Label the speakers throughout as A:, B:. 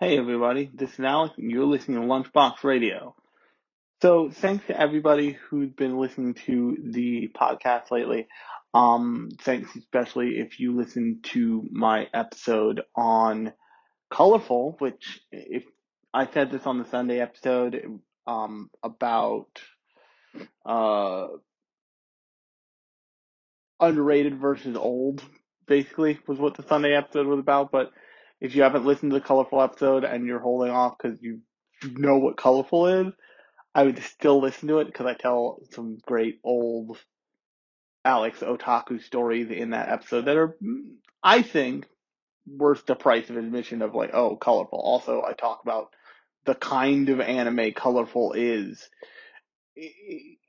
A: Hey everybody, this is Alex and you're listening to Lunchbox Radio. So thanks to everybody who's been listening to the podcast lately. Um, thanks especially if you listened to my episode on Colorful, which if I said this on the Sunday episode, um, about, uh, underrated versus old, basically, was what the Sunday episode was about. But if you haven't listened to the Colorful episode and you're holding off because you know what Colorful is, I would still listen to it because I tell some great old Alex Otaku stories in that episode that are, mm, I think, worth the price of admission of like, oh, Colorful. Also, I talk about the kind of anime Colorful is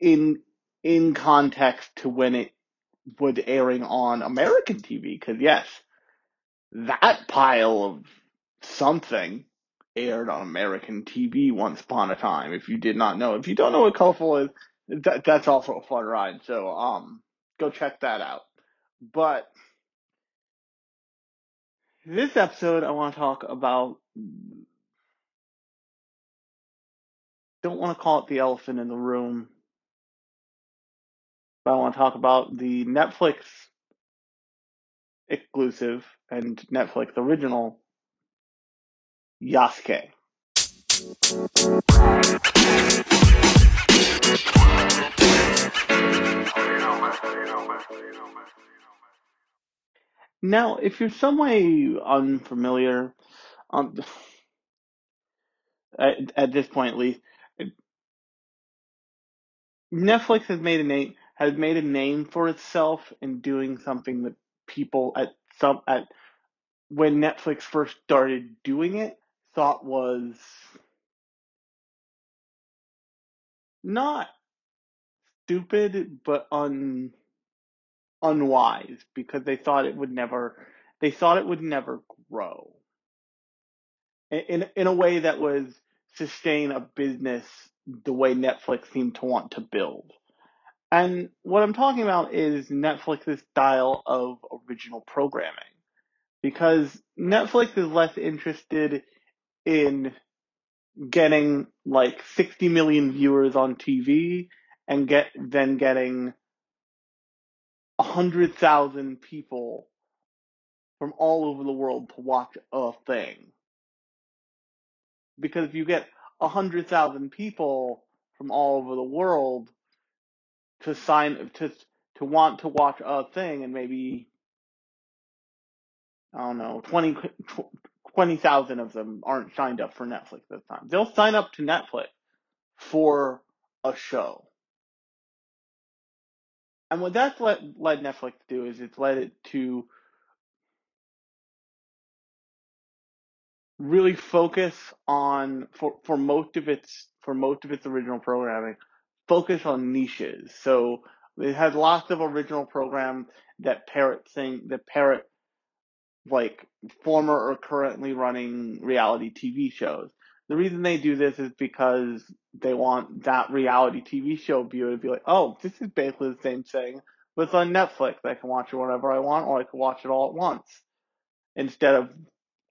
A: in in context to when it was airing on American TV. Because yes, that pile of something aired on American TV once upon a time. If you did not know, if you don't know what Colorful is, that, that's also a fun ride. So um, go check that out. But this episode, I want to talk about. Don't want to call it the elephant in the room, but I want to talk about the Netflix exclusive and Netflix original Yasuke. Now, if you're some way unfamiliar, um, at, at this point at least, Netflix has made a name has made a name for itself in doing something that people at some at when Netflix first started doing it thought was not stupid but un unwise because they thought it would never they thought it would never grow in in a way that was sustain a business the way Netflix seemed to want to build. And what I'm talking about is Netflix's style of original programming. Because Netflix is less interested in getting like 60 million viewers on TV and get then getting 100,000 people from all over the world to watch a thing. Because if you get 100,000 people from all over the world to sign to to want to watch a thing and maybe I don't know 20 20,000 of them aren't signed up for Netflix this time. They'll sign up to Netflix for a show. And what that's led, led Netflix to do is it's led it to really focus on for for most of its for most of its original programming, focus on niches. So it has lots of original program that parrot thing that parrot like former or currently running reality TV shows. The reason they do this is because they want that reality TV show viewer to be like, oh, this is basically the same thing, but it's on Netflix. I can watch it whenever I want, or I can watch it all at once, instead of,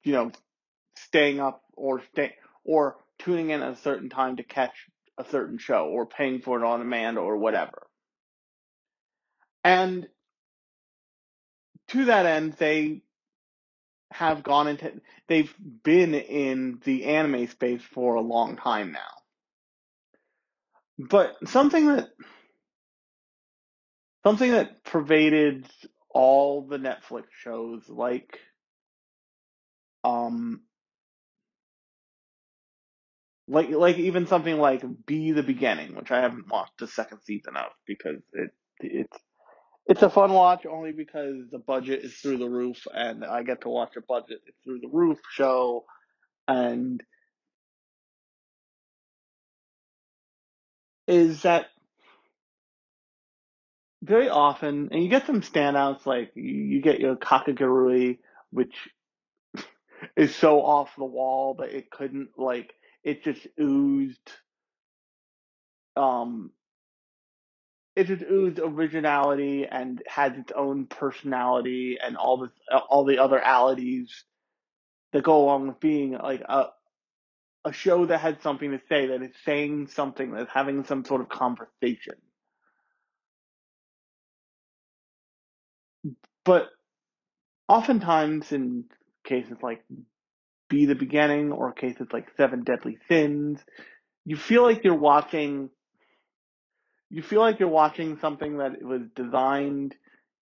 A: you know, staying up or stay or tuning in at a certain time to catch a certain show, or paying for it on demand, or whatever. And to that end, they have gone into they've been in the anime space for a long time now. But something that something that pervaded all the Netflix shows like um like like even something like B the Beginning, which I haven't watched the second season of because it it's it's a fun watch only because the budget is through the roof and I get to watch a budget through the roof show and is that very often and you get some standouts like you get your Kakegurui which is so off the wall that it couldn't like it just oozed um it just oozed originality and had its own personality and all the all the other alities that go along with being like a a show that has something to say, that is saying something, that's having some sort of conversation. But oftentimes in cases like B the Beginning or cases like Seven Deadly Sins, you feel like you're watching you feel like you're watching something that was designed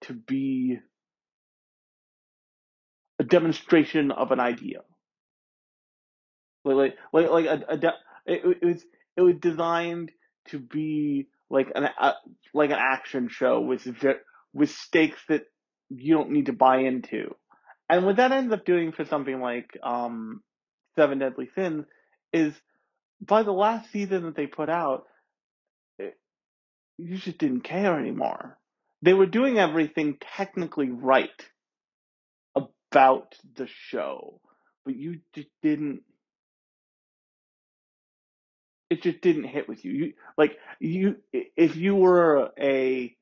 A: to be a demonstration of an idea. Like like like, a, a it, it was it was designed to be like an like an action show with with stakes that you don't need to buy into. And what that ends up doing for something like um, Seven Deadly Sins is by the last season that they put out, it, you just didn't care anymore. They were doing everything technically right about the show, but you just didn't. It just didn't hit with you. You like you if you were a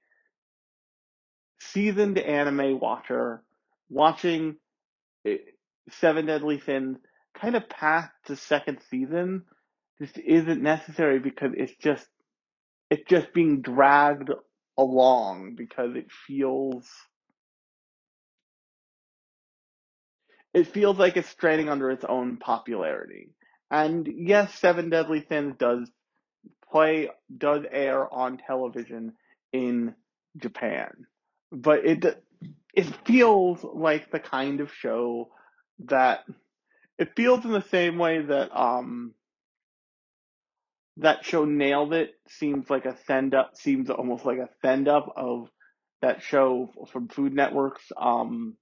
A: seasoned anime watcher watching Seven Deadly Sins kind of past the second season just isn't necessary because it's just it's just being dragged along because it feels it feels like it's straining under its own popularity. And yes, Seven Deadly Sins does play does air on television in Japan but it it feels like the kind of show that it feels in the same way that um that show nailed it seems like a send up seems almost like a send up of that show from Food Network's um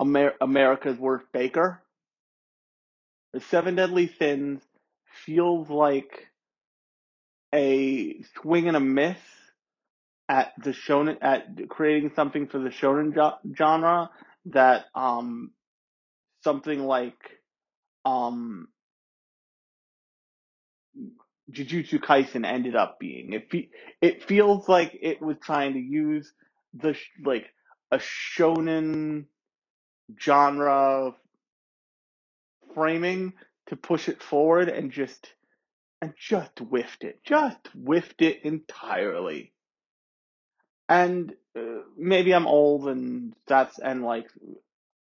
A: Amer- America's Worst Baker. The Seven Deadly Sins feels like a swing and a miss at the shonen at creating something for the shonen jo- genre that um something like um Jujutsu Kaisen ended up being. It fe- it feels like it was trying to use the sh- like a shonen genre framing to push it forward and just and just whiffed it. Just whiffed it entirely. And uh, maybe I'm old and that's and like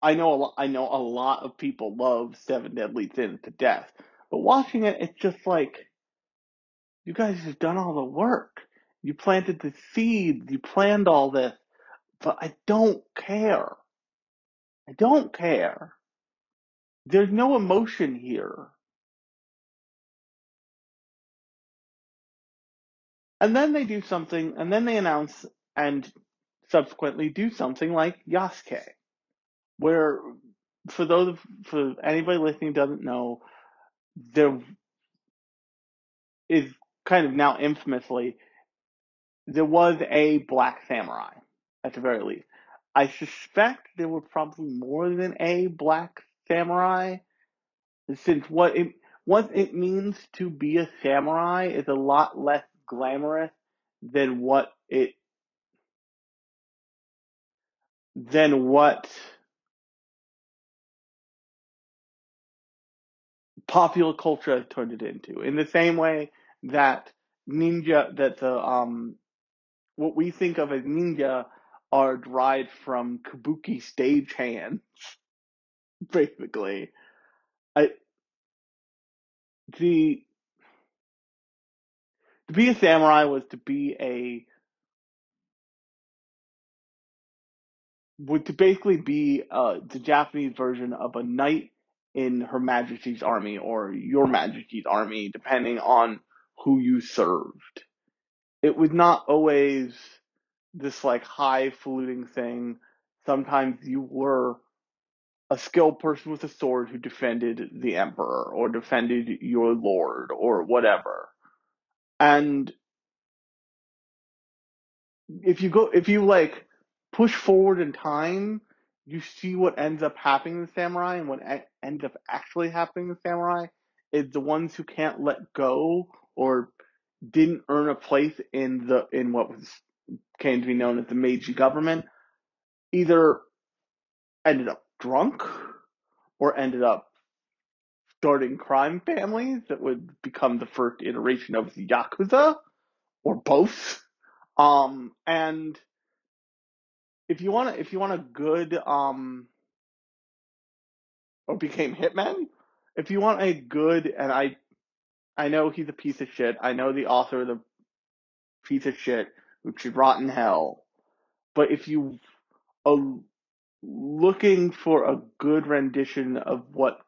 A: I know a lot, I know a lot of people love Seven Deadly Sins to death, but watching it, it's just like you guys have done all the work. You planted the seeds. You planned all this, but I don't care. I don't care. There's no emotion here. And then they do something, and then they announce and subsequently do something like Yasuke, where for those for anybody listening doesn't know, there is kind of now infamously there was a black samurai at the very least. I suspect there were probably more than a black samurai, since what it what it means to be a samurai is a lot less glamorous than what it than what popular culture turned it into. In the same way that ninja that the um what we think of as ninja are derived from kabuki stagehands, basically. I the to be a samurai was to be a would to basically be uh, the Japanese version of a knight in Her Majesty's army or Your Majesty's army, depending on who you served. It was not always this like high highfalutin thing. Sometimes you were a skilled person with a sword who defended the emperor or defended your lord or whatever. And if you go, if you like push forward in time, you see what ends up happening to samurai and what ends up actually happening to samurai is the ones who can't let go or didn't earn a place in the in what was came to be known as the Meiji government either ended up drunk or ended up starting crime families that would become the first iteration of the Yakuza or both. Um, and if you want if you want a good, um, or became Hitman, if you want a good, and I, I know he's a piece of shit. I know the author of the piece of shit who should rot in hell. But if you are looking for a good rendition of what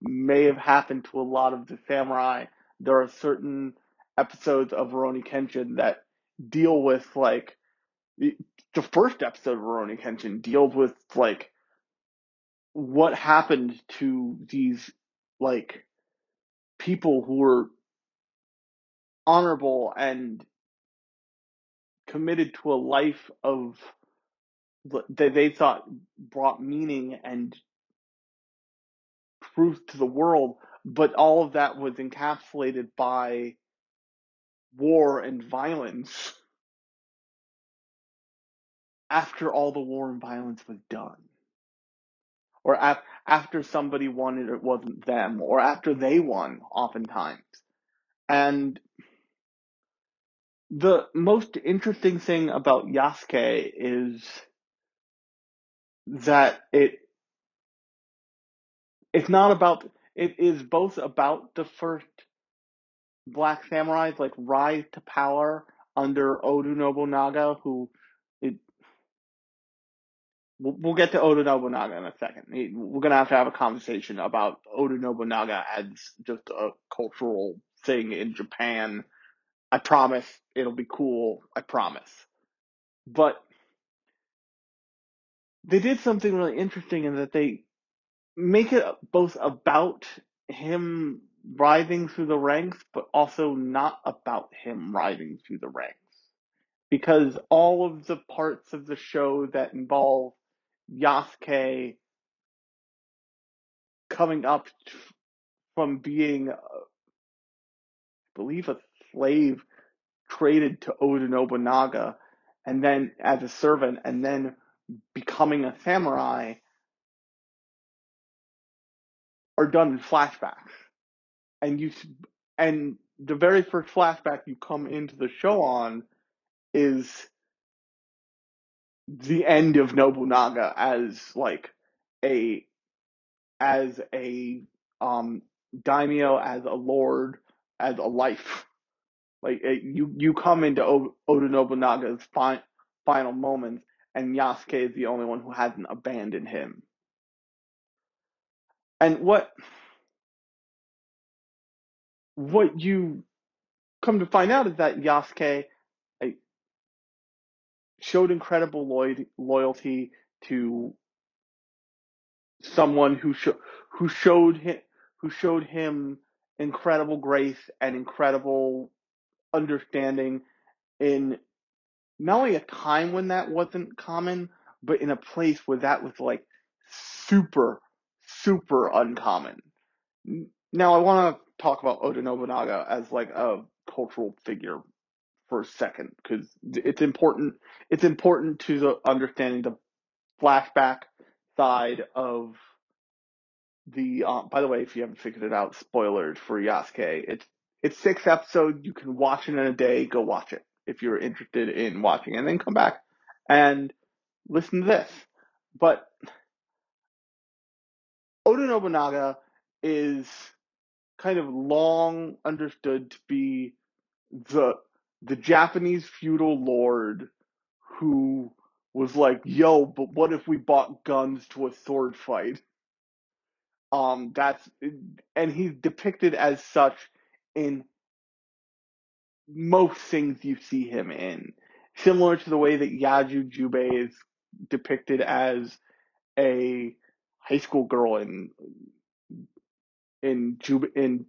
A: may have happened to a lot of the samurai, there are certain episodes of Rurouni Kenshin that deal with like the, first episode of Rurouni Kenshin deals with like what happened to these like people who were honorable and committed to a life of that they thought brought meaning and truth to the world, but all of that was encapsulated by war and violence after all the war and violence was done. Or af- after somebody won and it wasn't them, or after they won, oftentimes. And the most interesting thing about Yasuke is that it it's not about it is both about the first black samurais like rise to power under Oda Nobunaga who it we'll, get to Oda Nobunaga in a second. We're gonna have to have a conversation about Oda Nobunaga as just a cultural thing in Japan. I promise it'll be cool. I promise. But they did something really interesting in that they make it both about him rising through the ranks, but also not about him rising through the ranks. Because all of the parts of the show that involve Yasuke coming up from being, uh, I believe, a slave traded to Oda Nobunaga, and then as a servant, and then becoming a samurai are done in flashbacks. And you, and the very first flashback you come into the show on is the end of Nobunaga as like a, as a, um, daimyo, as a lord, as a life. Like it, you, you come into o- Oda Nobunaga's fi- final moments, and Yasuke is the only one who hasn't abandoned him. And what what you come to find out is that Yasuke showed incredible loy- loyalty to someone who sho- who showed him who showed him incredible grace and incredible understanding in not only a time when that wasn't common, but in a place where that was like super, super uncommon. Now I want to talk about Oda Nobunaga as like a cultural figure for a second because it's important. It's important to the understanding the flashback side of the. Uh, by the way, if you haven't figured it out, spoilers for Yasuke. It's it's six episodes. You can watch it in a day. Go watch it if you're interested in watching, and then come back and listen to this. But Oda Nobunaga is kind of long understood to be the the Japanese feudal lord who was like, "Yo, but what if we bought guns to a sword fight?" Um, that's and he's depicted as such in most things you see him in, similar to the way that Yagyu Jubei is depicted as a high school girl in in Jubei in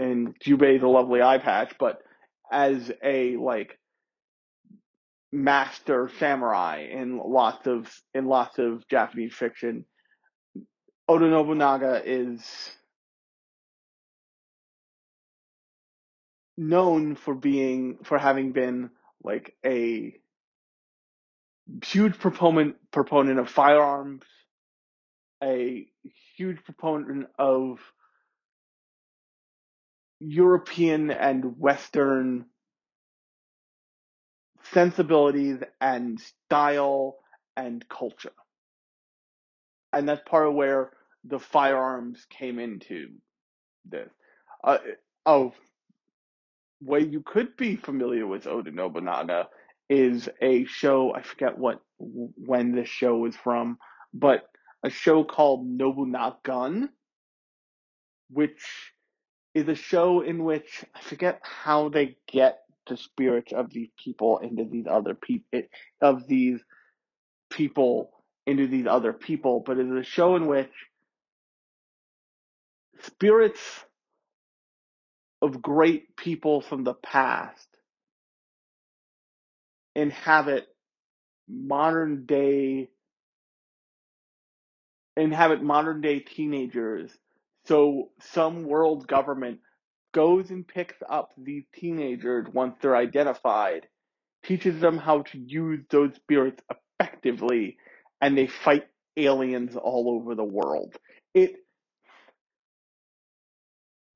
A: in Jubei the Lovely Eye Patch, but as a like master samurai in lots of in lots of Japanese fiction. Oda Nobunaga is known for being for having been like a huge proponent proponent of firearms a huge proponent of European and Western sensibilities and style and culture. And that's part of where the firearms came into this. Uh, oh, way you could be familiar with Oda Nobunaga is a show, I forget what, when this show was from, but a show called Nobunagun, which is a show in which I forget how they get the spirits of these people into these other people, eh, of these people into these other people, but it is a show in which spirits of great people from the past inhabit modern day inhabit modern day teenagers. So some world government goes and picks up these teenagers once they're identified, teaches them how to use those spirits effectively, and they fight aliens all over the world. It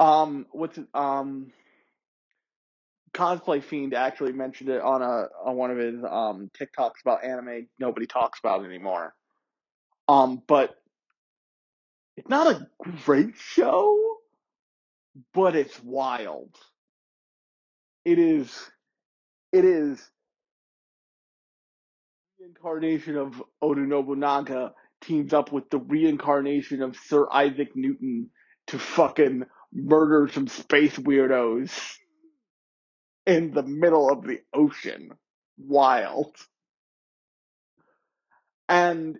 A: um what's it um cosplay fiend actually mentioned it on a on one of his um TikToks about anime nobody talks about anymore. Um but it's not a great show, but it's wild. It is it is The reincarnation of Oda Nobunaga teams up with the reincarnation of Sir Isaac Newton to fucking murder some space weirdos in the middle of the ocean. Wild. And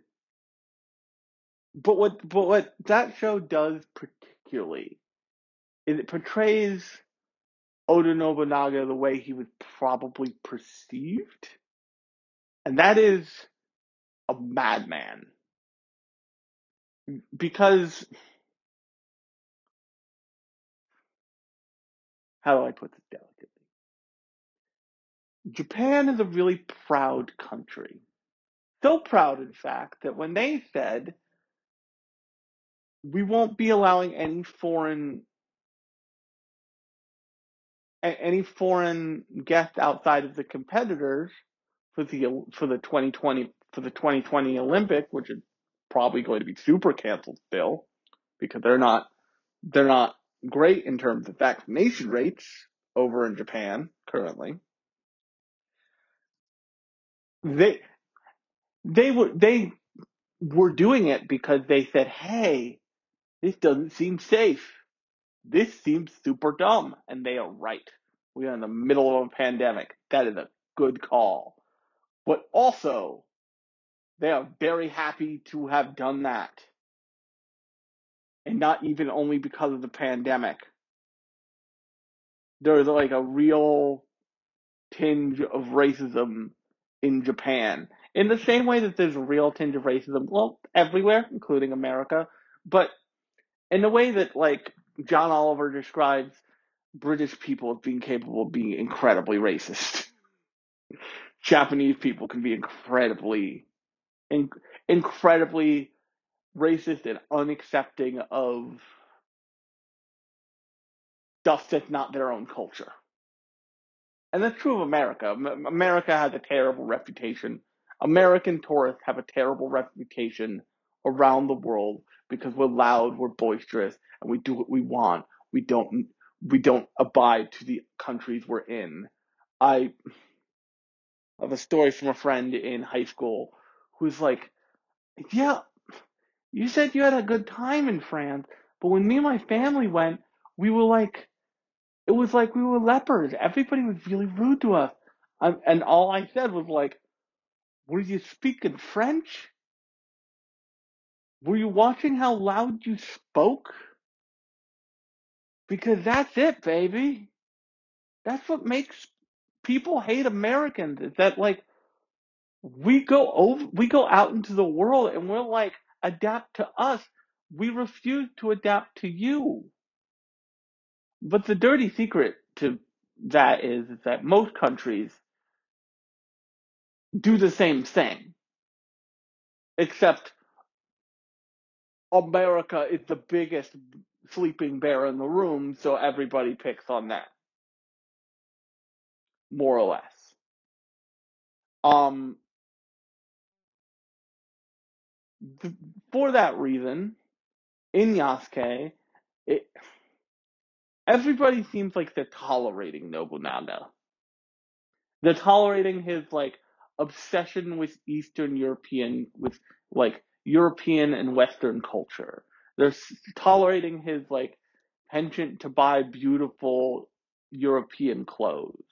A: but what but what that show does particularly is it portrays Oda Nobunaga the way he was probably perceived. And that is a madman. Because how do I put this delicately? Japan is a really proud country. So proud, in fact, that when they said we won't be allowing any foreign any foreign guests outside of the competitors for the for the 2020 for the 2020 Olympic, which is probably going to be super canceled still because they're not they're not great in terms of vaccination rates over in Japan currently. They they were they were doing it because they said, "Hey, this doesn't seem safe. This seems super dumb," and they are right. We are in the middle of a pandemic. That is a good call. But also, they are very happy to have done that. And not even only because of the pandemic. There's like a real tinge of racism in Japan. In the same way that there's a real tinge of racism, well, everywhere, including America, but in the way that like John Oliver describes British people as being capable of being incredibly racist. Japanese people can be incredibly, in, incredibly racist and unaccepting of stuff that's not their own culture. And that's true of America. America has a terrible reputation. American tourists have a terrible reputation around the world because we're loud, we're boisterous, and we do what we want. We don't we don't abide to the countries we're in. I have a story from a friend in high school who's like, "Yeah, you said you had a good time in France, but when me and my family went, we were like, it was like we were lepers. Everybody was really rude to us. And all I said was like, were you speaking French? Were you watching how loud you spoke? Because that's it, baby. That's what makes people hate Americans is that like we go over we go out into the world and we're like adapt to us. We refuse to adapt to you. But the dirty secret to that is, is that most countries do the same thing. Except America is the biggest sleeping bear in the room, so everybody picks on that. More or less. Um, th- for that reason, in Yasuke, it, everybody seems like they're tolerating Nobunaga. They're tolerating his like obsession with Eastern European, with like European and Western culture. They're tolerating his like penchant to buy beautiful European clothes.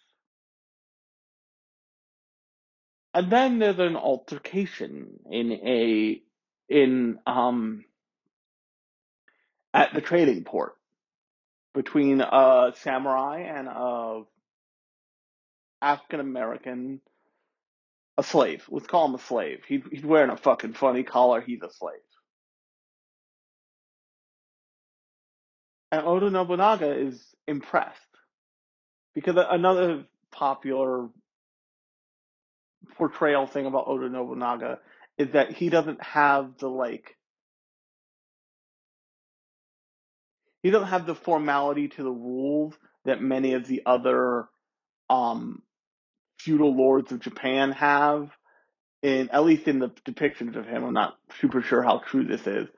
A: And then there's an altercation in a in um at the trading port between a samurai and a African American a slave. Let's call him a slave. He, he's wearing a fucking funny collar. He's a slave. And Oda Nobunaga is impressed because another popular portrayal thing about Oda Nobunaga is that he doesn't have the like he doesn't have the formality to the rules that many of the other um feudal lords of Japan have in at least in the depictions of him. I'm not super sure how true this is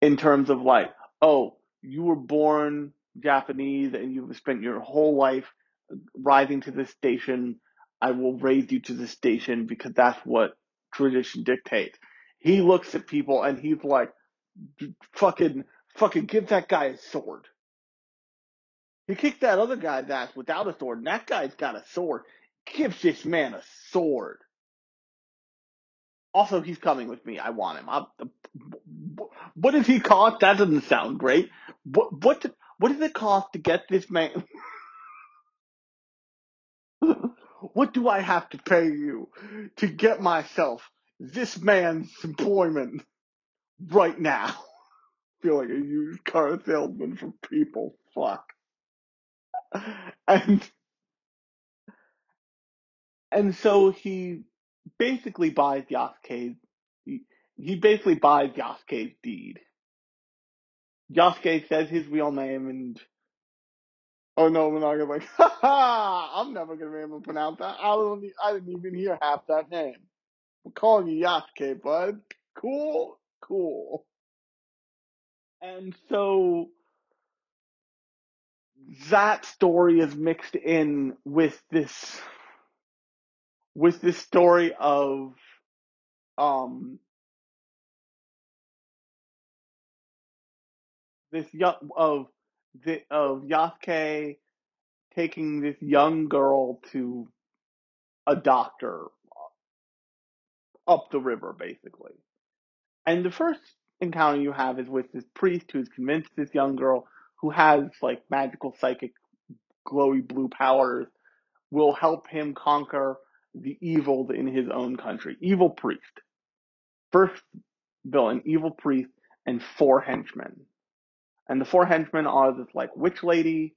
A: in terms of like, oh, you were born Japanese and you've spent your whole life rising to this station. I will raise you to this station because that's what tradition dictates. He looks at people and he's like, fucking, fucking give that guy a sword. He kicked that other guy's ass without a sword, and that guy's got a sword. Gives this man a sword. Also, he's coming with me. I want him. I'm, what does he cost? That doesn't sound great. What what what does it cost to get this man? what do I have to pay you to get myself this man's employment right now? I feel like a used car salesman for people. Fuck. And and so he basically buys Yasuke's. He, he basically buys Yasuke's deed. Yasuke says his real name and Oh no, gonna like, ha! I'm never gonna be able to pronounce that. I don't. I didn't even hear half that name. We're calling you Yasuke, bud. Cool, cool. And so that story is mixed in with this, with this story of, um, this young of the of Yasuke taking this young girl to a doctor up the river, basically. And the first encounter you have is with this priest who's convinced this young girl who has like magical psychic glowy blue powers will help him conquer the evil in his own country. Evil priest. First villain, evil priest, and four henchmen. And the four henchmen are this like witch lady,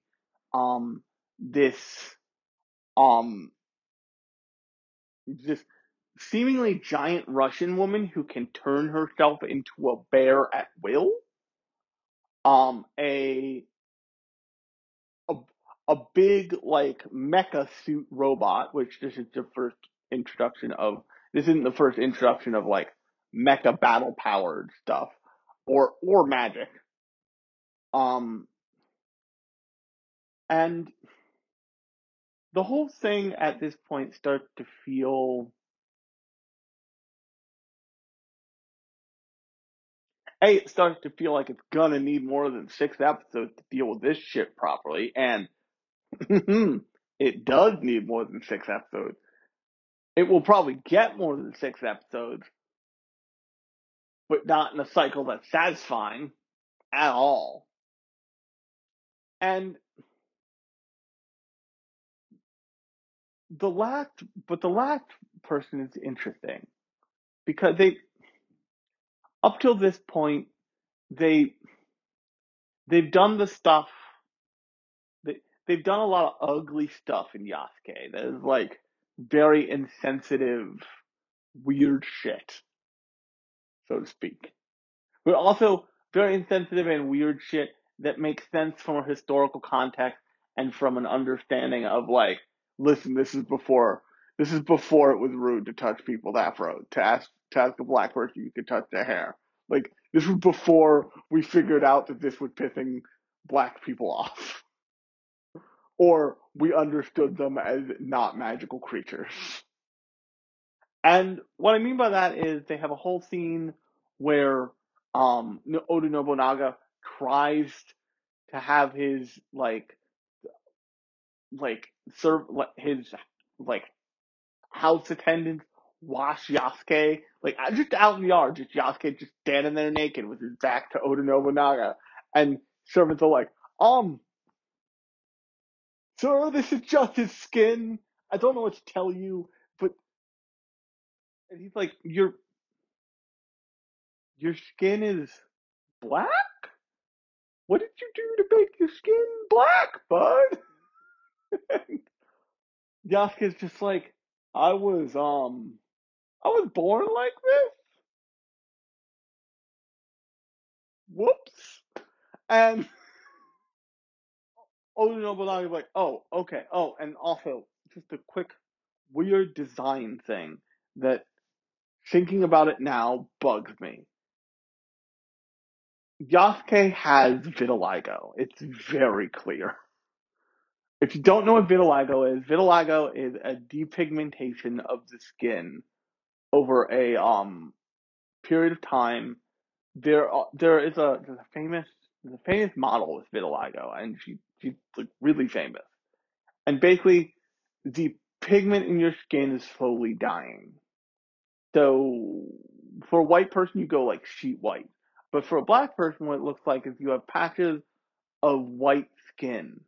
A: um, this, um, this seemingly giant Russian woman who can turn herself into a bear at will, um, a a big like mecha suit robot, which this is the first introduction of. This isn't the first introduction of like mecha battle powered stuff or or magic. Um, and the whole thing at this point starts to feel. A, it starts to feel like it's gonna need more than six episodes to deal with this shit properly, and Mm-hmm. it does need more than six episodes. It will probably get more than six episodes, but not in a cycle that's satisfying at all. And the last, but the last person is interesting because they, up till this point, they, they've done the stuff, they've done a lot of ugly stuff in Yasuke that is like very insensitive, weird shit, so to speak. but also very insensitive and weird shit that makes sense from a historical context and from an understanding of like, listen, this is before this is before it was rude to touch people's afro, to ask to ask a black person you could touch their hair. Like this was before we figured out that this was pissing black people off. Or we understood them as not magical creatures. And what I mean by that is they have a whole scene where um, Oda Nobunaga tries to have his like like serve his like house attendants wash Yasuke like just out in the yard, just Yasuke just standing there naked with his back to Oda Nobunaga, and servants are like, um, sir, this is just his skin. I don't know what to tell you, but and he's like, your your skin is black. What did you do to make your skin black, bud? Yasuke's just like, I was um, I was born like this. Whoops. And Oda Nobunaga like, oh, okay. Oh, and also just a quick weird design thing that thinking about it now bugs me. Yasuke has vitiligo. It's very clear. If you don't know what vitiligo is, vitiligo is a depigmentation of the skin over a um period of time. There, there is a there's a famous there's a famous model with vitiligo, and she like really famous. And basically, the pigment in your skin is slowly dying. So for a white person, you go like sheet white. But for a black person, what it looks like is you have patches of white skin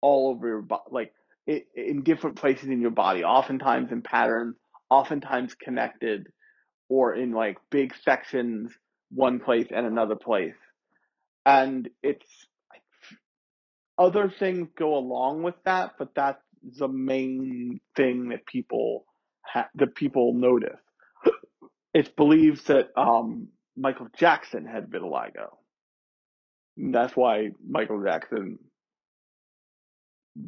A: all over your body, like in different places in your body, oftentimes in patterns, oftentimes connected, or in like big sections, one place and another place. And it's other things go along with that, but that's the main thing that people ha- that people notice. It's believed that um, Michael Jackson had vitiligo. And that's why Michael Jackson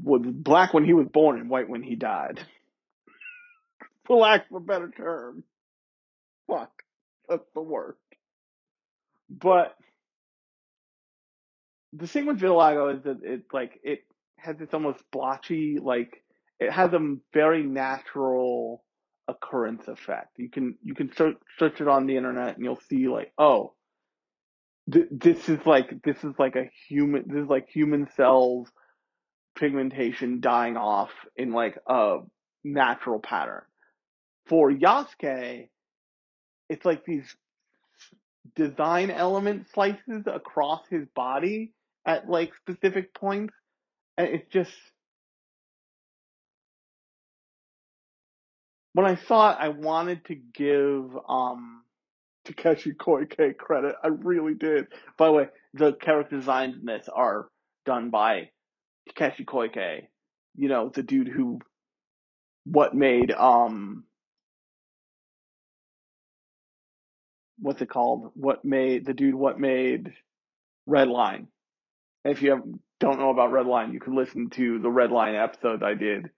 A: was black when he was born and white when he died. For lack of a better term. Fuck. That's the worst. But the thing with vitiligo is that it's like it has this almost blotchy, like it has a very natural occurrence effect. You can you can search, search it on the internet and you'll see like oh th- this is like this is like a human this is like human cells pigmentation dying off in like a natural pattern. For Yasuke, it's like these design element slices across his body at like specific points it's just when I saw it, I wanted to give um Takeshi Koike credit. I really did. By the way, the character designs in this are done by Takeshi Koike. You know, the dude who what made um what's it called? What made the dude what made Redline. If you have, don't know about Redline, you can listen to the Redline episode I did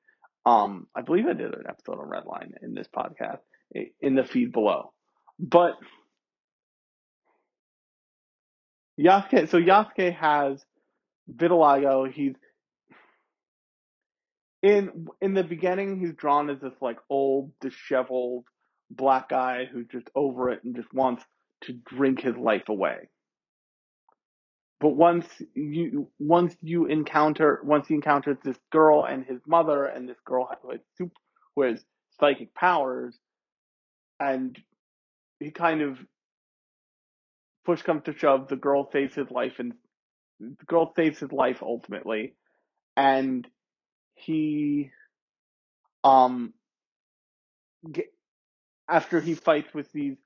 A: um, I believe I did an episode on Redline in this podcast in the feed below. But Yasuke, so Yasuke has vitiligo. He's in in the beginning. He's drawn as this like old, disheveled black guy who's just over it and just wants to drink his life away. But once you once you encounter once he encounters this girl and his mother and this girl has super who has psychic powers and he kind of push comes to shove the girl saves his life and the girl saves his life ultimately. And he um get, after he fights with these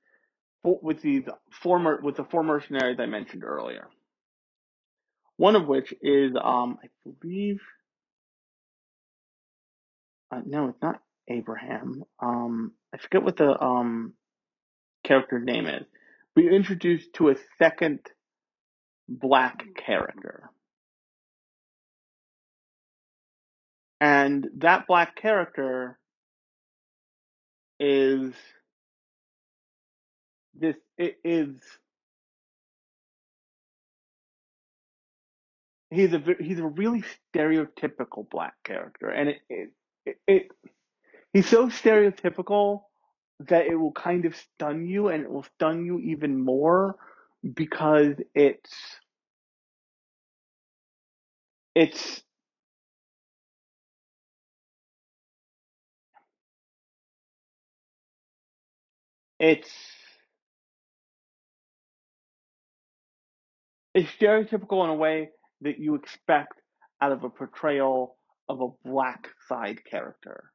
A: with these former with the four mercenaries I mentioned earlier one of which is, um, I believe, uh, no, it's not Abraham. Um, I forget what the um character name is, we're introduced to a second black character. And that black character is this it is he's a he's a really stereotypical black character and it it, it, it he's so stereotypical that it will kind of stun you and it will stun you even more because it's it's it's it's stereotypical in a way that you expect out of a portrayal of a black side character.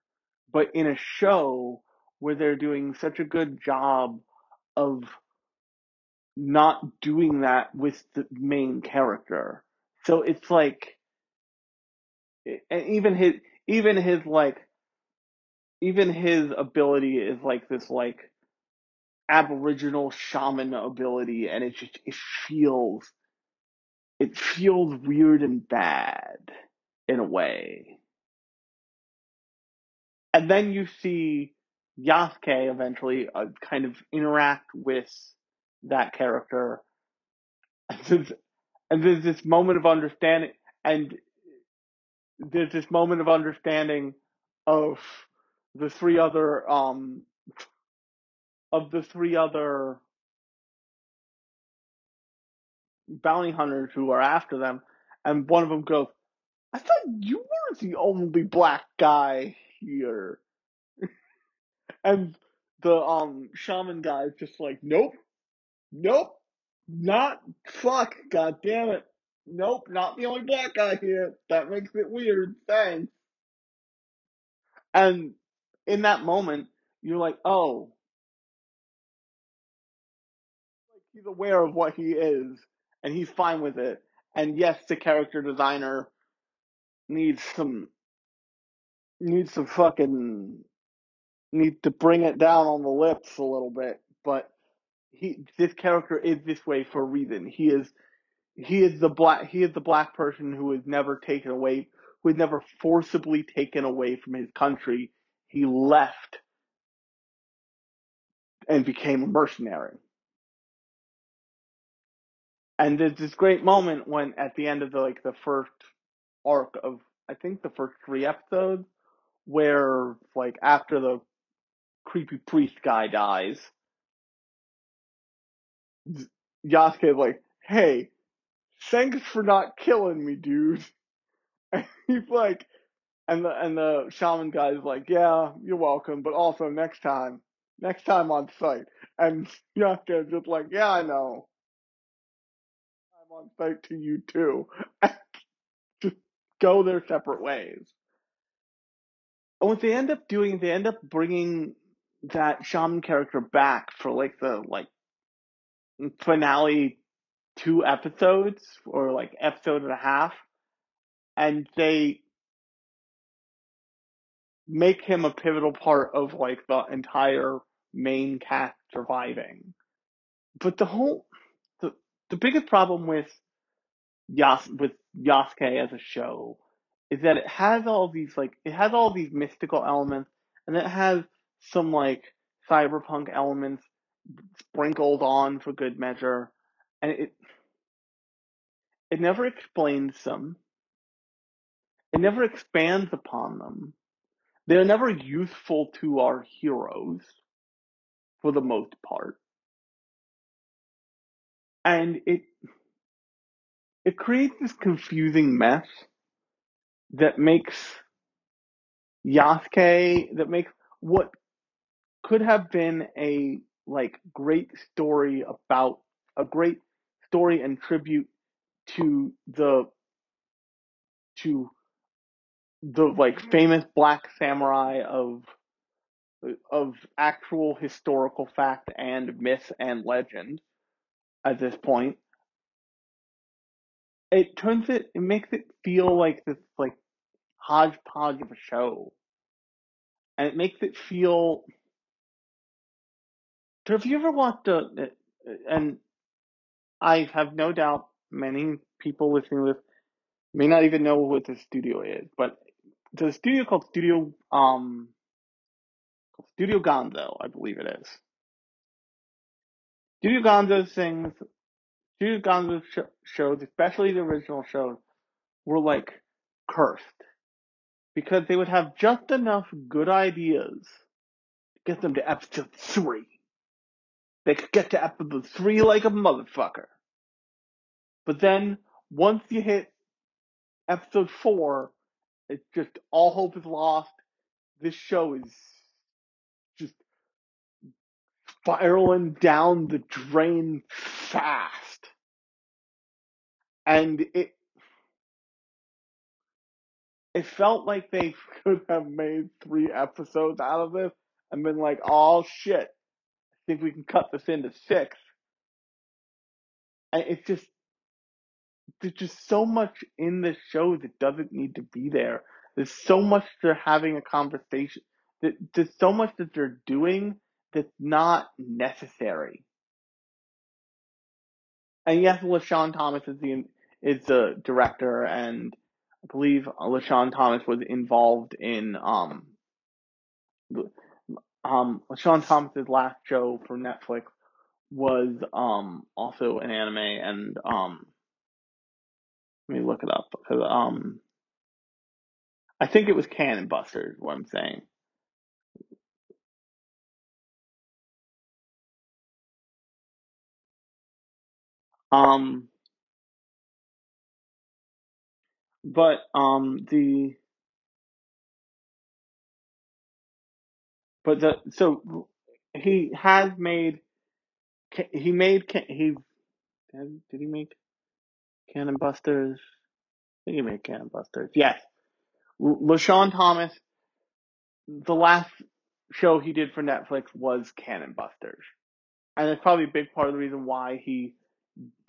A: But in a show where they're doing such a good job of not doing that with the main character. So it's like, and even his, even his like, even his ability is like this like aboriginal shaman ability and it just, it feels, it feels weird and bad in a way. And then you see Yasuke eventually uh, kind of interact with that character. And there's, and there's this moment of understanding, and there's this moment of understanding of the three other, um, of the three other bounty hunters who are after them, and one of them goes, I thought you weren't the only black guy here. and the um shaman guy is just like, Nope, nope, not fuck, god damn it. Nope, not the only black guy here. That makes it weird. Thanks. And in that moment, you're like, oh, he's aware of what he is, and he's fine with it. And yes, the character designer needs some needs some fucking need to bring it down on the lips a little bit, but he this character is this way for a reason. He is he is the black he is the black person who is never taken away who is never forcibly taken away from his country. He left and became a mercenary. And there's this great moment when at the end of the like the first arc of I think the first three episodes where like after the creepy priest guy dies, Yasuke is like, "Hey, thanks for not killing me, dude." And he's like, and the and the shaman guy's like, "Yeah, you're welcome, but also next time, next time on site." And Yasuke is just like, "Yeah, I know." On site to you too. just go their separate ways. Oh, and what they end up doing, they end up bringing that shaman character back for like the like finale two episodes or like episode and a half, and they make him a pivotal part of like the entire main cast surviving. But the whole the biggest problem with Yas with Yasuke as a show is that it has all these like it has all these mystical elements and it has some like cyberpunk elements sprinkled on for good measure and it it never explains them. It never expands upon them. They're never useful to our heroes for the most part and it it creates this confusing mess that makes Yasuke that makes what could have been a like great story about a great story and tribute to the to the like famous black samurai of of actual historical fact and myth and legend at this point it turns it it makes it feel like this like hodgepodge of a show and it makes it feel have you ever watched a and I have no doubt many people listening this may not even know what the studio is, but the studio called Studio um Studio Gonzo, I believe it is. Studio Gonzo things, Studio Gonzo sh- shows, especially the original shows, were like cursed because they would have just enough good ideas to get them to episode three. They could get to episode three like a motherfucker. But then once you hit episode four, it's just all hope is lost. This show is just spiraling down the drain fast. And it it felt like they could have made three episodes out of this and been like, oh shit, I think we can cut this into six. And it's just there's just so much in this show that doesn't need to be there. There's so much they're having a conversation. There's so much that they're doing that's not necessary. And yes, LeSean Thomas is the is the director, and I believe LeSean Thomas was involved in um um LeSean Thomas's last show for Netflix was um also an anime, and um let me look it up because um I think it was Cannon Busters. What I'm saying. Um, but um the but the so he has made he made he did he make Cannon Busters? I think he made Cannon Busters. Yes, LeSean Thomas. The last show he did for Netflix was Cannon Busters, and it's probably a big part of the reason why he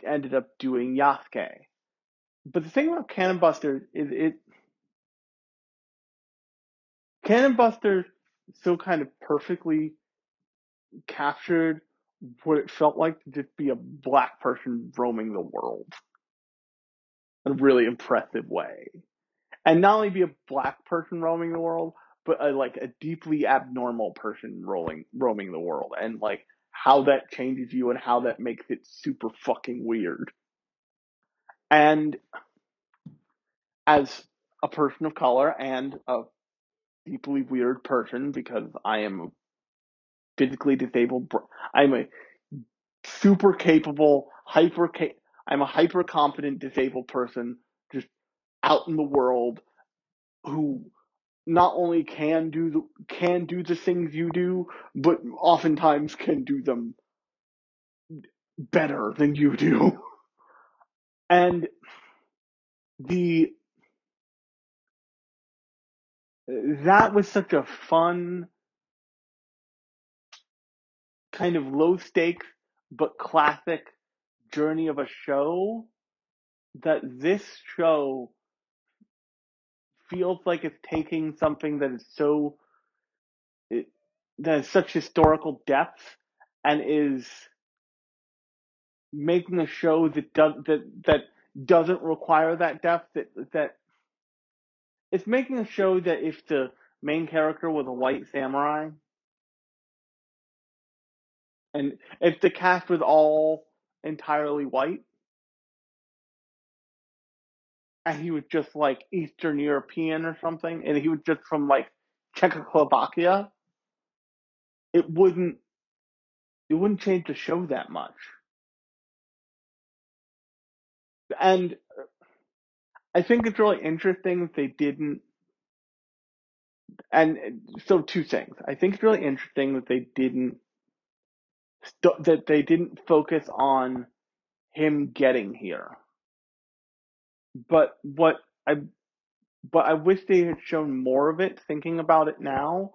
A: ended up doing Yasuke. But the thing about Cannon Buster is it Cannon Buster so kind of perfectly captured what it felt like to just be a black person roaming the world in a really impressive way. And not only be a black person roaming the world, but a, like a deeply abnormal person rolling roaming the world and like how that changes you and how that makes it super fucking weird. And as a person of color and a deeply weird person because I am physically disabled. I'm a super capable, hyper. I'm a hyper competent disabled person just out in the world who not only can do the can do the things you do, but oftentimes can do them better than you do. And the that was such a fun kind of low stakes but classic journey of a show that this show feels like it's taking something that is so it, that has such historical depth and is making a show that does that that doesn't require that depth that that it's making a show that if the main character was a white samurai and if the cast was all entirely white and he was just like Eastern European or something and he was just from like Czechoslovakia, it wouldn't it wouldn't change the show that much. And I think it's really interesting that they didn't and so two things. I think it's really interesting that they didn't that they didn't focus on him getting here. But what I but I wish they had shown more of it thinking about it now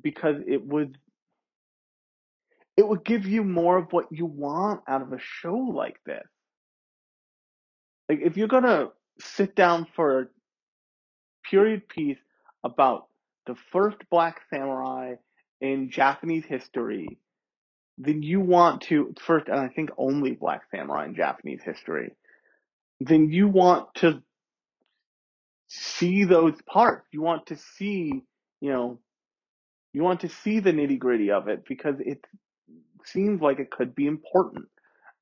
A: because it would it would give you more of what you want out of a show like this. Like if you're going to sit down for a period piece about the first black samurai in Japanese history then you want to first, and I think only Black Samurai in Japanese history, then you want to see those parts. You want to see, you know, you want to see the nitty gritty of it because it seems like it could be important.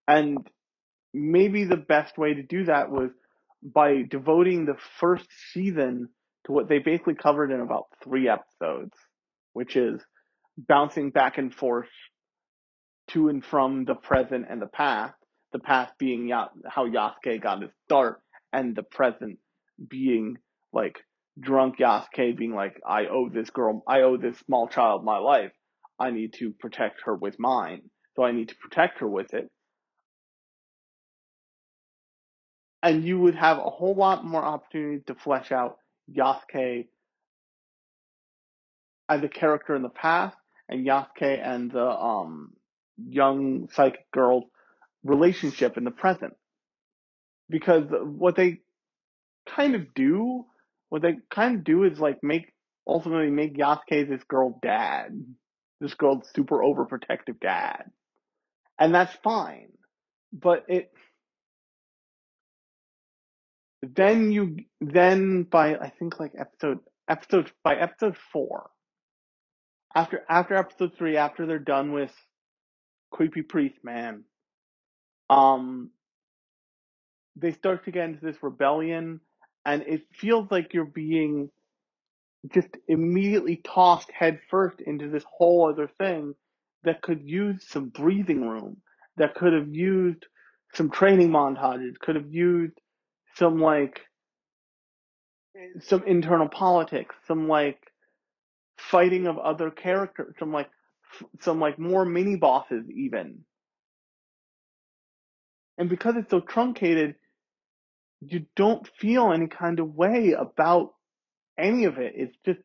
A: And maybe the best way to do that was by devoting the first season to what they basically covered in about three episodes, which is bouncing back and forth to and from the present and the past. The past being how Yasuke got his start, and the present being like drunk Yasuke being like, I owe this girl, I owe this small child my life. I need to protect her with mine. So I need to protect her with it. And you would have a whole lot more opportunity to flesh out Yasuke as a character in the past and Yasuke and the um young psychic girl's relationship in the present. Because what they kind of do, what they kind of do is like make, ultimately make Yasuke this girl's dad. This girl's super overprotective dad. And that's fine. But it, then you, then by, I think like episode, episode, by episode four, after, after episode three, after they're done with Creepy Priest Man, um, they start to get into this rebellion and it feels like you're being just immediately tossed headfirst into this whole other thing that could use some breathing room, that could have used some training montages, could have used some like some internal politics, some like fighting of other characters, some like some like more mini bosses even. And because it's so truncated, you don't feel any kind of way about any of it. It's just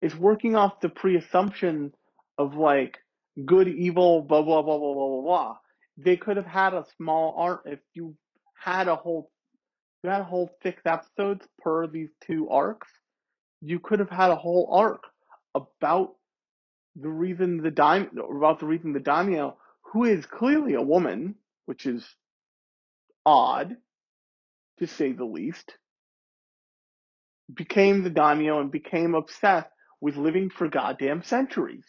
A: it's working off the pre-assumption of like good, evil, blah blah blah blah blah blah blah. They could have had a small arc if you had a whole you had a whole six episodes per these two arcs. You could have had a whole arc about the reason the dime about the reason the daimyo, who is clearly a woman, which is odd, to say the least, became the daimyo and became obsessed with living for goddamn centuries.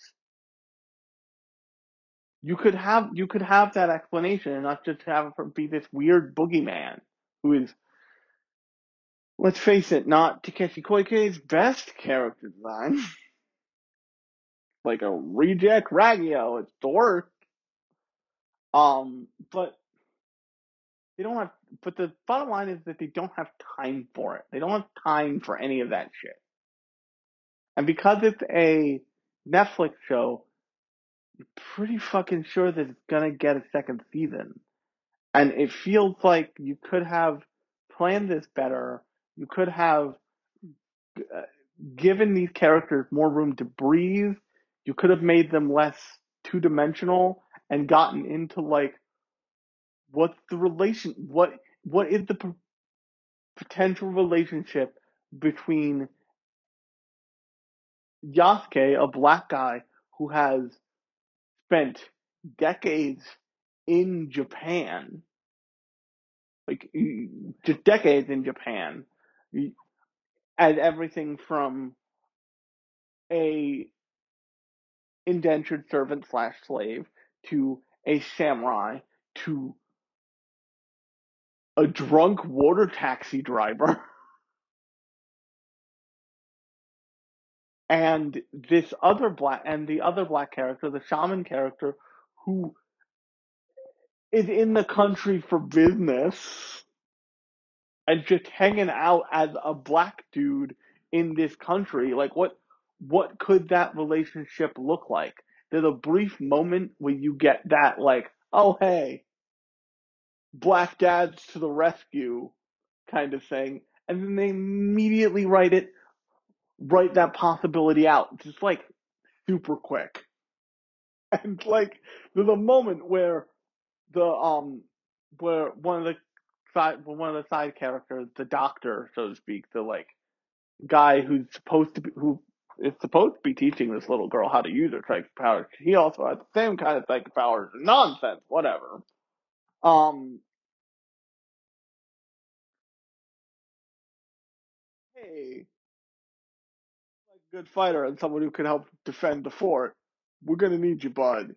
A: You could have you could have that explanation and not just have it be this weird boogeyman who is let's face it, not Takeshi Koike's best character design. like a reject Ragyo, it's the worst. Um, but they don't have but the bottom line is that they don't have time for it. They don't have time for any of that shit. And because it's a Netflix show, you're pretty fucking sure that it's gonna get a second season. And it feels like you could have planned this better. You could have uh, given these characters more room to breathe. You could have made them less two dimensional and gotten into like what's the relation what what is the p- potential relationship between Yasuke, a black guy who has spent decades in Japan, like just decades in Japan, and everything from a indentured servant slash slave to a samurai to a drunk water taxi driver. and this other black and the other black character, the shaman character, who is in the country for business and just hanging out as a black dude in this country. Like what what could that relationship look like? There's a brief moment where you get that like, oh hey, black dads to the rescue kind of thing. And then they immediately write it write that possibility out just like super quick. And like there's a moment where the um where one of the side one of the side characters, the doctor, so to speak, the like guy who's supposed to be who is supposed to be teaching this little girl how to use her psychic powers. He also has the same kind of psychic powers. Nonsense, whatever. Um, hey, good fighter and someone who can help defend the fort. We're gonna need you, bud.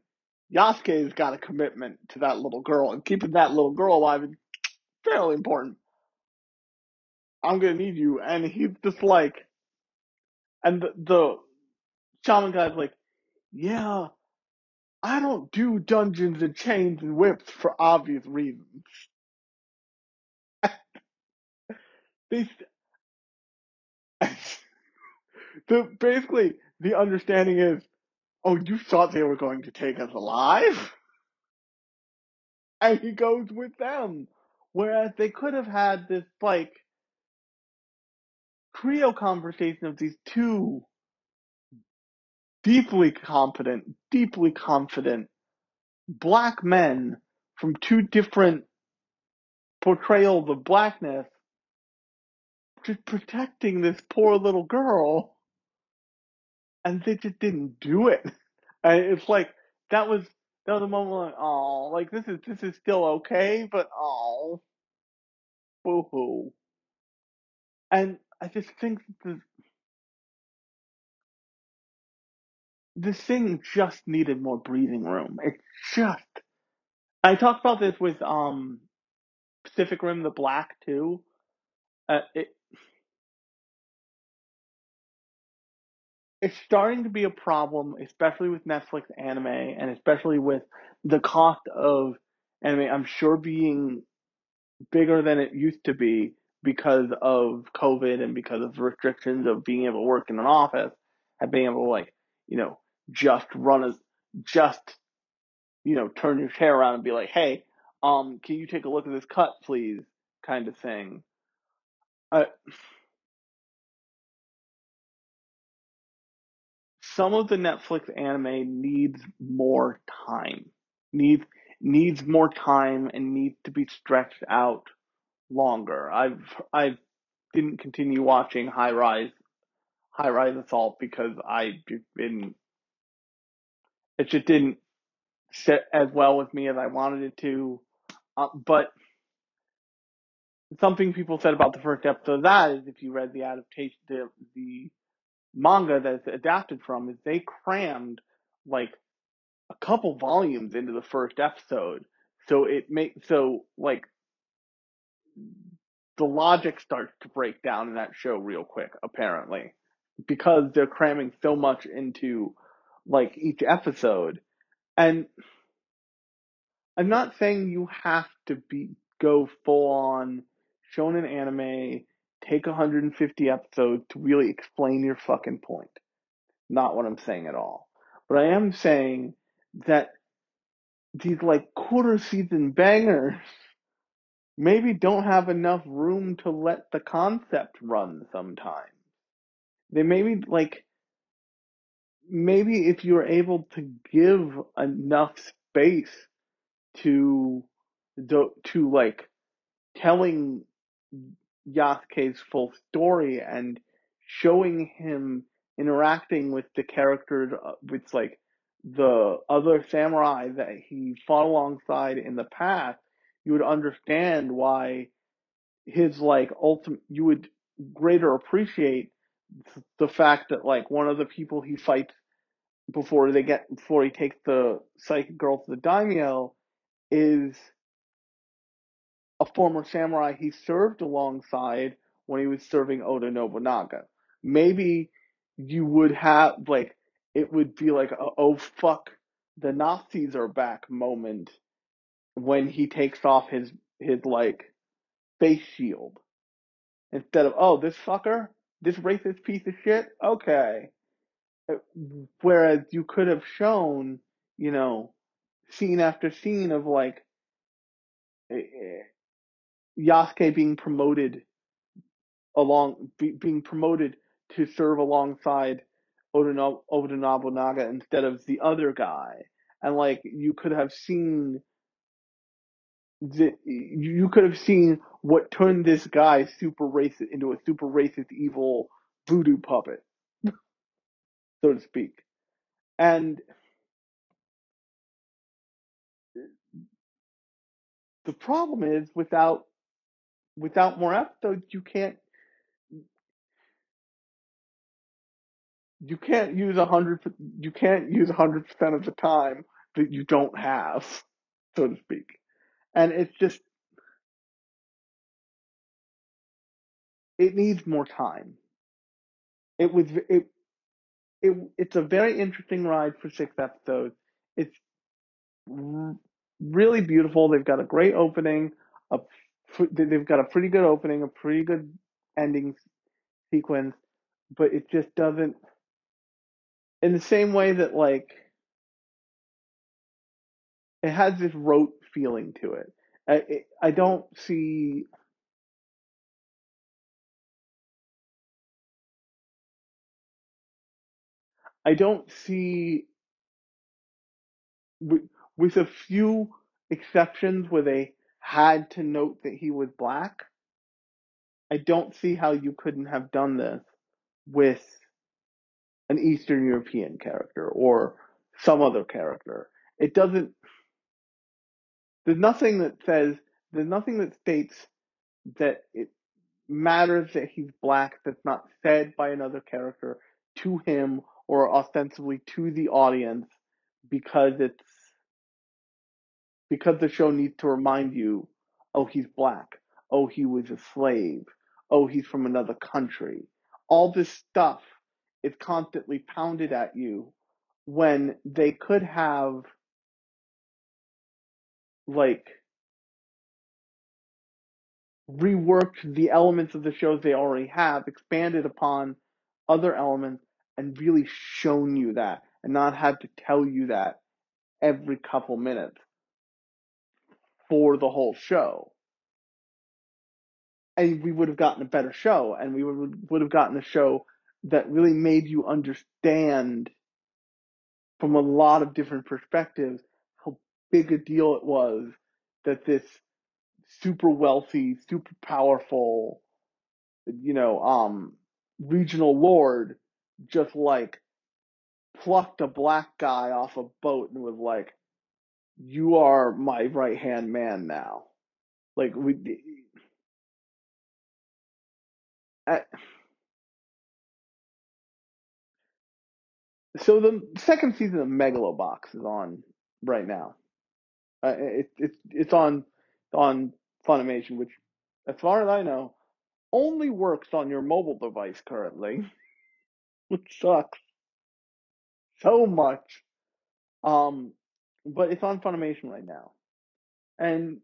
A: Yasuke's got a commitment to that little girl, and keeping that little girl alive is fairly important. I'm gonna need you, and he's just like, and the, the shaman guy's like, yeah, I don't do dungeons and chains and whips for obvious reasons. They, the basically the understanding is, oh, you thought they were going to take us alive, and he goes with them, whereas they could have had this like trio conversation of these two deeply competent, deeply confident black men from two different portrayals of blackness just protecting this poor little girl and they just didn't do it. And it's like that was that was a moment like, oh, like this is this is still okay, but oh boo hoo. And I just think the this thing just needed more breathing room. It just I talked about this with um Pacific Rim the Black too. Uh, it it's starting to be a problem, especially with Netflix anime and especially with the cost of anime. I'm sure being bigger than it used to be because of COVID and because of restrictions of being able to work in an office and being able to like, you know, just run a, just, you know, turn your chair around and be like, hey, um, can you take a look at this cut, please? Kind of thing. Some of the Netflix anime needs more time. Needs needs more time and needs to be stretched out longer. I've I didn't continue watching High Rise High Rise Assault because I didn't it just didn't sit as well with me as I wanted it to. Uh, but something people said about the first episode of that is if you read the adaptation, the, the manga that's adapted from, is they crammed like a couple volumes into the first episode. So it makes so like the logic starts to break down in that show real quick, apparently, because they're cramming so much into like each episode. And I'm not saying you have to be go full on shonen anime, take 150 episodes to really explain your fucking point. Not what I'm saying at all. But I am saying that these like quarter season bangers maybe don't have enough room to let the concept run sometimes. They maybe like maybe if you're able to give enough space to to like telling Yasuke's full story and showing him interacting with the characters uh, with like the other samurai that he fought alongside in the past, you would understand why his like ultimate you would greater appreciate the fact that like one of the people he fights before they get before he takes the psychic girl to the daimyo is a former samurai he served alongside when he was serving Oda Nobunaga. Maybe you would have like it would be like a, oh fuck the Nazis are back moment when he takes off his his like face shield. Instead of oh this fucker this racist piece of shit? Okay. Uh, whereas you could have shown you know scene after scene of like eh, eh, Yasuke being promoted along be, being promoted to serve alongside Oda Nobunaga instead of the other guy, and like you could have seen you could have seen what turned this guy super racist into a super racist evil voodoo puppet. so to speak. And the problem is without without more episodes, you can't you can't use a hundred you can't use a hundred percent of the time that you don't have, so to speak. And it's just it needs more time. It was it it it's a very interesting ride for six episodes. It's really beautiful. They've got a great opening. A they've got a pretty good opening, a pretty good ending sequence, but it just doesn't. In the same way that like it has this rote feeling to it. I I don't see. I don't see with, with a few exceptions where they had to note that he was black. I don't see how you couldn't have done this with an Eastern European character or some other character. It doesn't, there's nothing that says, there's nothing that states that it matters that he's black that's not said by another character to him or ostensibly to the audience because it's because the show needs to remind you, oh, he's black. Oh, he was a slave. Oh, he's from another country. All this stuff is constantly pounded at you when they could have, like, reworked the elements of the shows they already have, expanded upon other elements, and really shown you that, and not had to tell you that every couple minutes for the whole show. And we would have gotten a better show, and we would would have gotten a show that really made you understand from a lot of different perspectives big a deal it was that this super wealthy, super powerful, you know, um, regional lord just like plucked a black guy off a boat and was like, "You are my right hand man now." Like we, I, so the second season of Megalobox is on right now. Uh, it, it's it's on on Funimation, which, as far as I know, only works on your mobile device currently, which sucks so much. Um, but it's on Funimation right now, and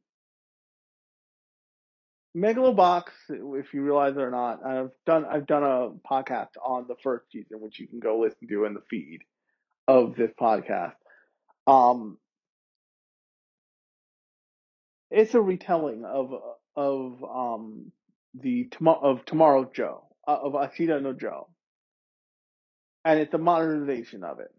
A: Megalobox, if you realize it or not, I've done I've done a podcast on the first season, which you can go listen to in the feed of this podcast. Um, it's a retelling of of um the of Tomorrow Joe uh, of Ashita no Joe, and it's a modernization of it.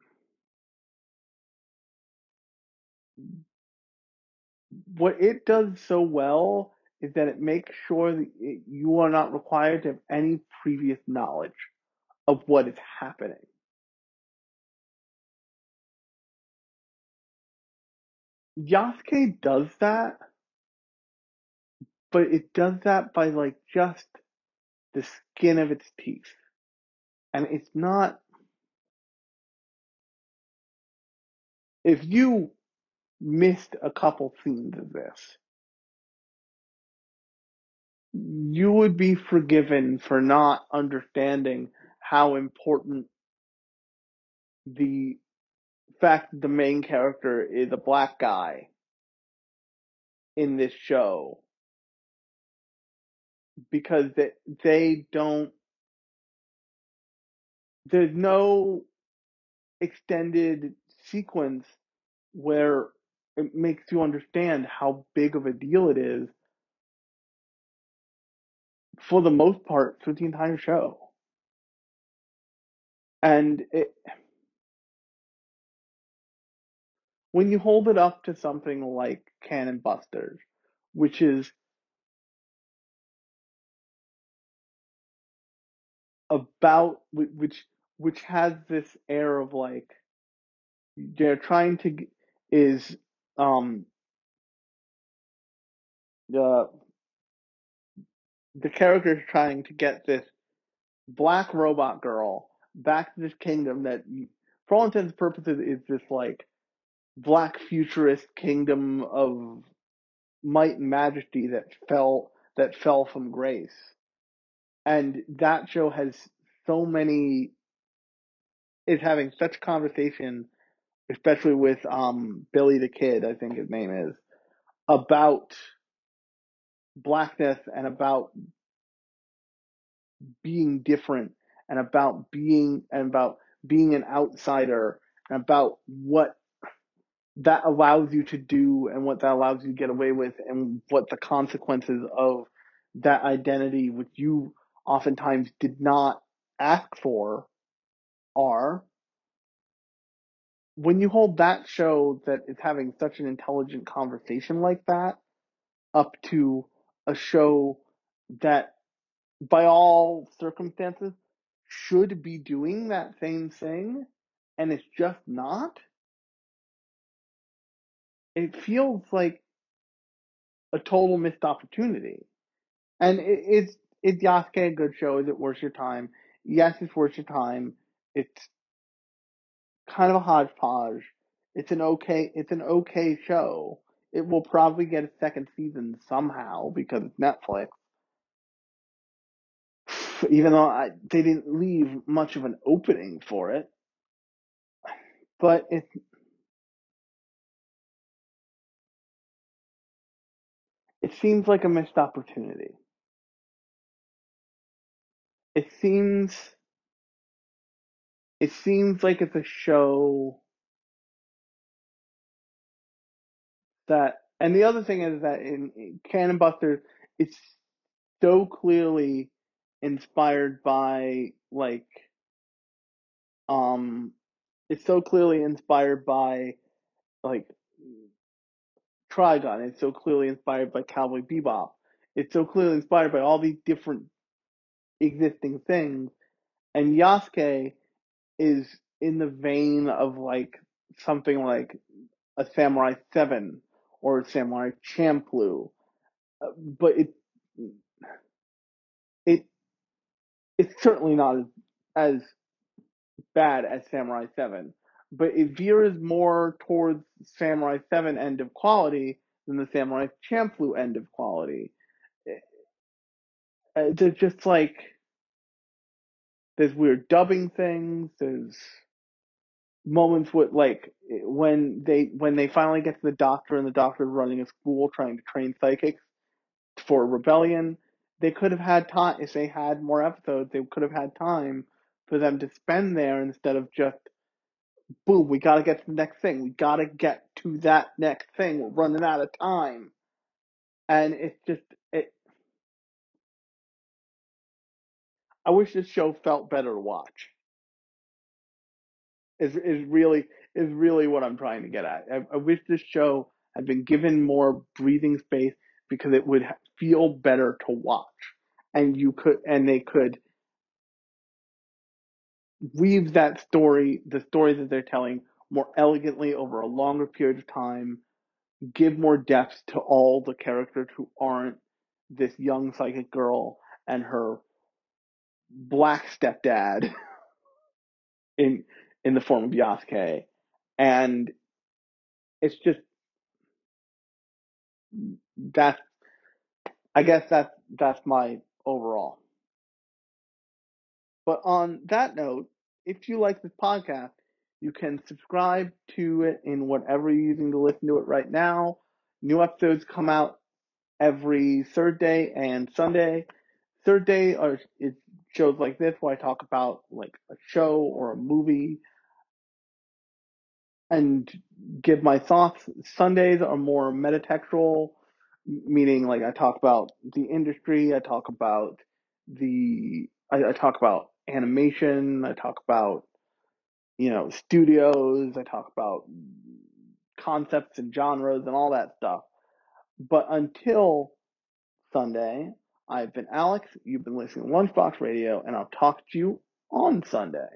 A: What it does so well is that it makes sure that it, you are not required to have any previous knowledge of what is happening. Yasuke does that, but it does that by like just the skin of its teeth. And it's not, if you missed a couple scenes of this, you would be forgiven for not understanding how important the fact that the main character is a black guy in this show because they, they don't there's no extended sequence where it makes you understand how big of a deal it is for the most part through the entire show. And it, when you hold it up to something like Cannon Busters, which is about which which has this air of like they're trying to is um the the character's trying to get this black robot girl back to this kingdom that for all intents and purposes is this like black futurist kingdom of might and majesty that fell that fell from grace and that show has so many is having such conversation especially with um Philly the Kid i think his name is about blackness and about being different and about being and about being an outsider and about what that allows you to do and what that allows you to get away with and what the consequences of that identity which you oftentimes did not ask for are when you hold that show that is having such an intelligent conversation like that up to a show that by all circumstances should be doing that same thing and it's just not it feels like a total missed opportunity. And it, it's is Yasuke a good show? Is it worth your time? Yes it's worth your time. It's kind of a hodgepodge. It's an okay it's an okay show. It will probably get a second season somehow because it's netflix. Even though I, they didn't leave much of an opening for it. But it it seems like a missed opportunity. It seems it seems like it's a show that and the other thing is that in, in Cannon Busters it's so clearly inspired by like um it's so clearly inspired by like Trigun. It's so clearly inspired by Cowboy Bebop. It's so clearly inspired by all these different existing things. And Yasuke is in the vein of like something like a Samurai 7 or Samurai Champloo. Uh, but it, it, it's certainly not as, as bad as Samurai 7. But it veers more towards Samurai 7 end of quality than the Samurai Champloo end of quality. Uh, There's just like, there's weird dubbing things, there's moments with like when they when they finally get to the doctor and the doctor running a school trying to train psychics for rebellion they could have had time if they had more episodes they could have had time for them to spend there instead of just boom we got to get to the next thing we got to get to that next thing we're running out of time. And it's just i wish this show felt better to watch is is really is really what I'm trying to get at. I, I wish this show had been given more breathing space because it would feel better to watch, and you could and they could weave that story, the story that they're telling, more elegantly over a longer period of time. Give more depth to all the characters who aren't this young psychic girl and her black stepdad in in the form of Yasuke. And it's just that's I guess that's that's my overall. But on that note, if you like this podcast, you can subscribe to it in whatever you're using to listen to it right now. New episodes come out every third day and Sunday. Third day are is shows like this where I talk about like a show or a movie and give my thoughts. Sundays are more metatextual, meaning like I talk about the industry, I talk about the, I, I talk about animation, I talk about, you know, studios, I talk about concepts and genres and all that stuff. But until Sunday, I've been Alex, you've been listening to Lunchbox Radio, and I'll talk to you on Sunday.